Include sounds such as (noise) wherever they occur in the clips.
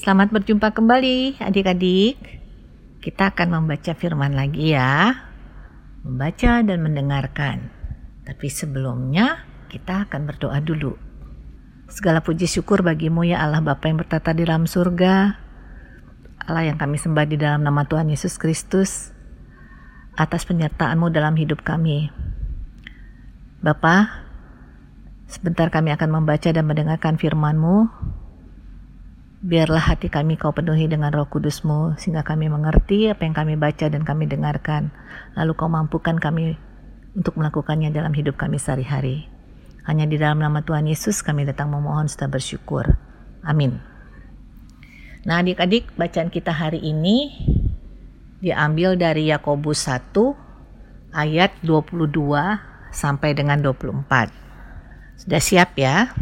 Selamat berjumpa kembali adik-adik. Kita akan membaca firman lagi ya. Membaca dan mendengarkan. Tapi sebelumnya kita akan berdoa dulu. Segala puji syukur bagimu ya Allah Bapa yang bertata di dalam surga. Allah yang kami sembah di dalam nama Tuhan Yesus Kristus. Atas penyertaanmu dalam hidup kami. Bapa, sebentar kami akan membaca dan mendengarkan firman-Mu Biarlah hati kami kau penuhi dengan roh kudusmu, sehingga kami mengerti apa yang kami baca dan kami dengarkan. Lalu kau mampukan kami untuk melakukannya dalam hidup kami sehari-hari. Hanya di dalam nama Tuhan Yesus kami datang memohon serta bersyukur. Amin. Nah adik-adik bacaan kita hari ini diambil dari Yakobus 1 ayat 22 sampai dengan 24. Sudah siap ya?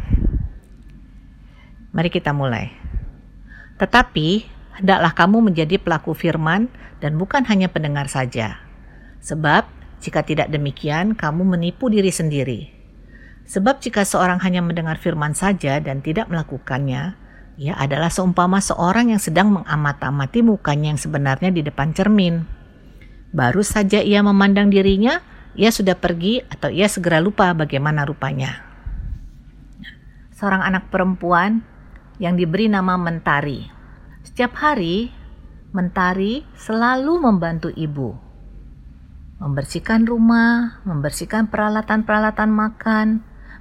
Mari kita mulai. Tetapi, hendaklah kamu menjadi pelaku firman dan bukan hanya pendengar saja. Sebab, jika tidak demikian, kamu menipu diri sendiri. Sebab jika seorang hanya mendengar firman saja dan tidak melakukannya, ia adalah seumpama seorang yang sedang mengamat-amati mukanya yang sebenarnya di depan cermin. Baru saja ia memandang dirinya, ia sudah pergi atau ia segera lupa bagaimana rupanya. Seorang anak perempuan yang diberi nama Mentari. Setiap hari, Mentari selalu membantu ibu. Membersihkan rumah, membersihkan peralatan-peralatan makan,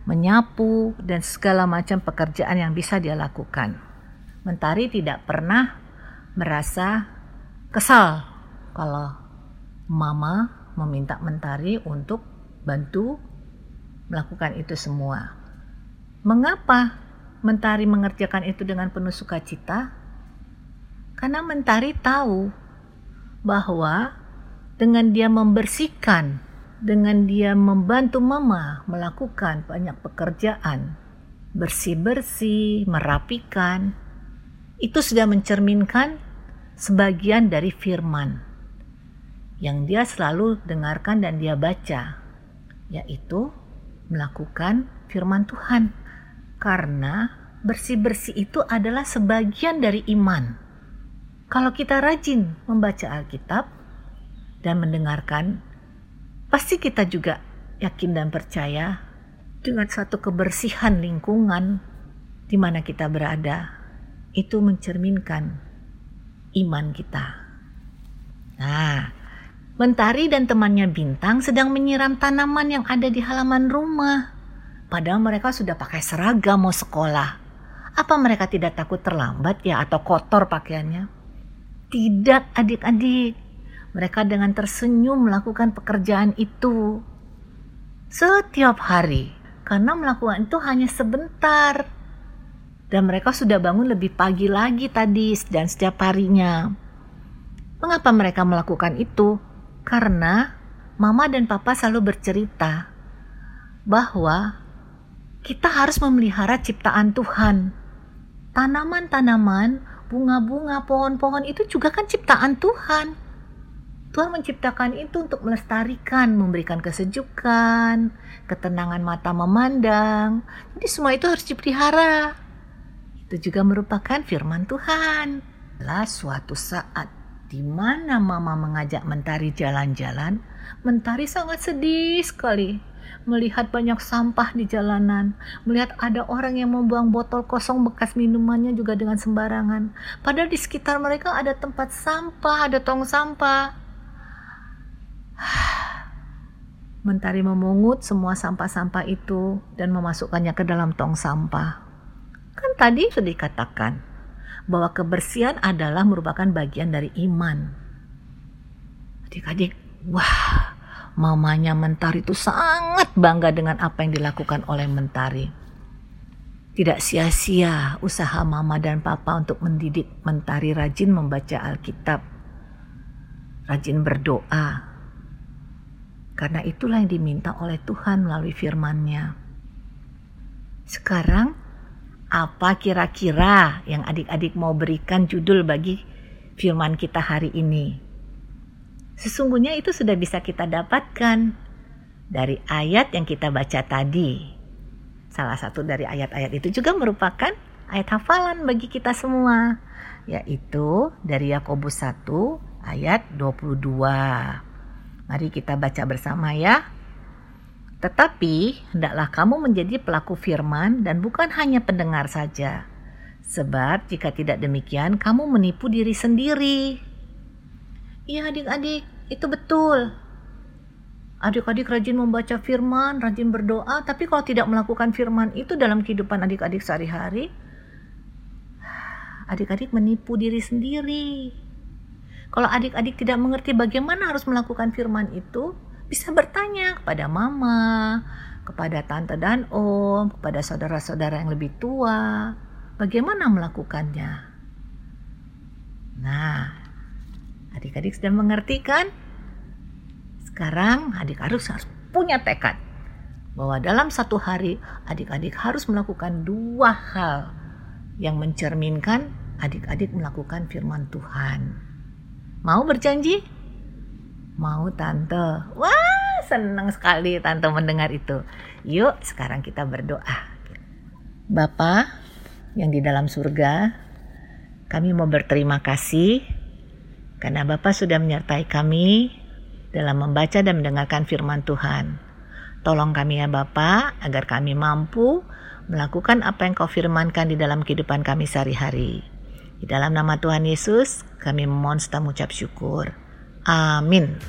menyapu, dan segala macam pekerjaan yang bisa dia lakukan. Mentari tidak pernah merasa kesal kalau mama meminta Mentari untuk bantu melakukan itu semua. Mengapa Mentari mengerjakan itu dengan penuh sukacita? Karena Mentari tahu bahwa dengan dia membersihkan, dengan dia membantu Mama melakukan banyak pekerjaan, bersih-bersih, merapikan, itu sudah mencerminkan sebagian dari firman yang dia selalu dengarkan dan dia baca, yaitu melakukan firman Tuhan karena bersih-bersih itu adalah sebagian dari iman. Kalau kita rajin membaca Alkitab dan mendengarkan, pasti kita juga yakin dan percaya dengan satu kebersihan lingkungan di mana kita berada, itu mencerminkan iman kita. Nah, Mentari dan temannya Bintang sedang menyiram tanaman yang ada di halaman rumah. Padahal mereka sudah pakai seragam mau sekolah. Apa mereka tidak takut terlambat ya atau kotor pakaiannya? Tidak adik-adik. Mereka dengan tersenyum melakukan pekerjaan itu. Setiap hari. Karena melakukan itu hanya sebentar. Dan mereka sudah bangun lebih pagi lagi tadi dan setiap harinya. Mengapa mereka melakukan itu? Karena mama dan papa selalu bercerita bahwa kita harus memelihara ciptaan Tuhan. Tanaman-tanaman, bunga-bunga, pohon-pohon itu juga kan ciptaan Tuhan. Tuhan menciptakan itu untuk melestarikan, memberikan kesejukan, ketenangan mata memandang. Jadi semua itu harus dipelihara. Itu juga merupakan firman Tuhan. Lah suatu saat di mana mama mengajak Mentari jalan-jalan, Mentari sangat sedih sekali melihat banyak sampah di jalanan, melihat ada orang yang membuang botol kosong bekas minumannya juga dengan sembarangan. Padahal di sekitar mereka ada tempat sampah, ada tong sampah. (sighs) Mentari memungut semua sampah-sampah itu dan memasukkannya ke dalam tong sampah. Kan tadi sudah dikatakan bahwa kebersihan adalah merupakan bagian dari iman. Adik-adik, wah, Mamanya Mentari itu sangat bangga dengan apa yang dilakukan oleh Mentari. Tidak sia-sia usaha mama dan papa untuk mendidik Mentari rajin membaca Alkitab, rajin berdoa. Karena itulah yang diminta oleh Tuhan melalui firman-Nya. Sekarang, apa kira-kira yang adik-adik mau berikan judul bagi firman kita hari ini? Sesungguhnya itu sudah bisa kita dapatkan dari ayat yang kita baca tadi. Salah satu dari ayat-ayat itu juga merupakan ayat hafalan bagi kita semua, yaitu dari Yakobus 1 ayat 22. Mari kita baca bersama ya. Tetapi hendaklah kamu menjadi pelaku firman dan bukan hanya pendengar saja. Sebab jika tidak demikian kamu menipu diri sendiri. Iya adik-adik, itu betul. Adik-adik rajin membaca firman, rajin berdoa, tapi kalau tidak melakukan firman itu dalam kehidupan adik-adik sehari-hari, adik-adik menipu diri sendiri. Kalau adik-adik tidak mengerti bagaimana harus melakukan firman itu, bisa bertanya kepada mama, kepada tante dan om, kepada saudara-saudara yang lebih tua, bagaimana melakukannya. Nah, adik-adik sudah mengerti kan? Sekarang adik-adik harus punya tekad bahwa dalam satu hari adik-adik harus melakukan dua hal yang mencerminkan adik-adik melakukan firman Tuhan. Mau berjanji? Mau tante? Wah, senang sekali tante mendengar itu. Yuk, sekarang kita berdoa. Bapa yang di dalam surga, kami mau berterima kasih karena Bapak sudah menyertai kami dalam membaca dan mendengarkan firman Tuhan. Tolong kami ya Bapak agar kami mampu melakukan apa yang kau firmankan di dalam kehidupan kami sehari-hari. Di dalam nama Tuhan Yesus, kami memohon serta mengucap syukur. Amin.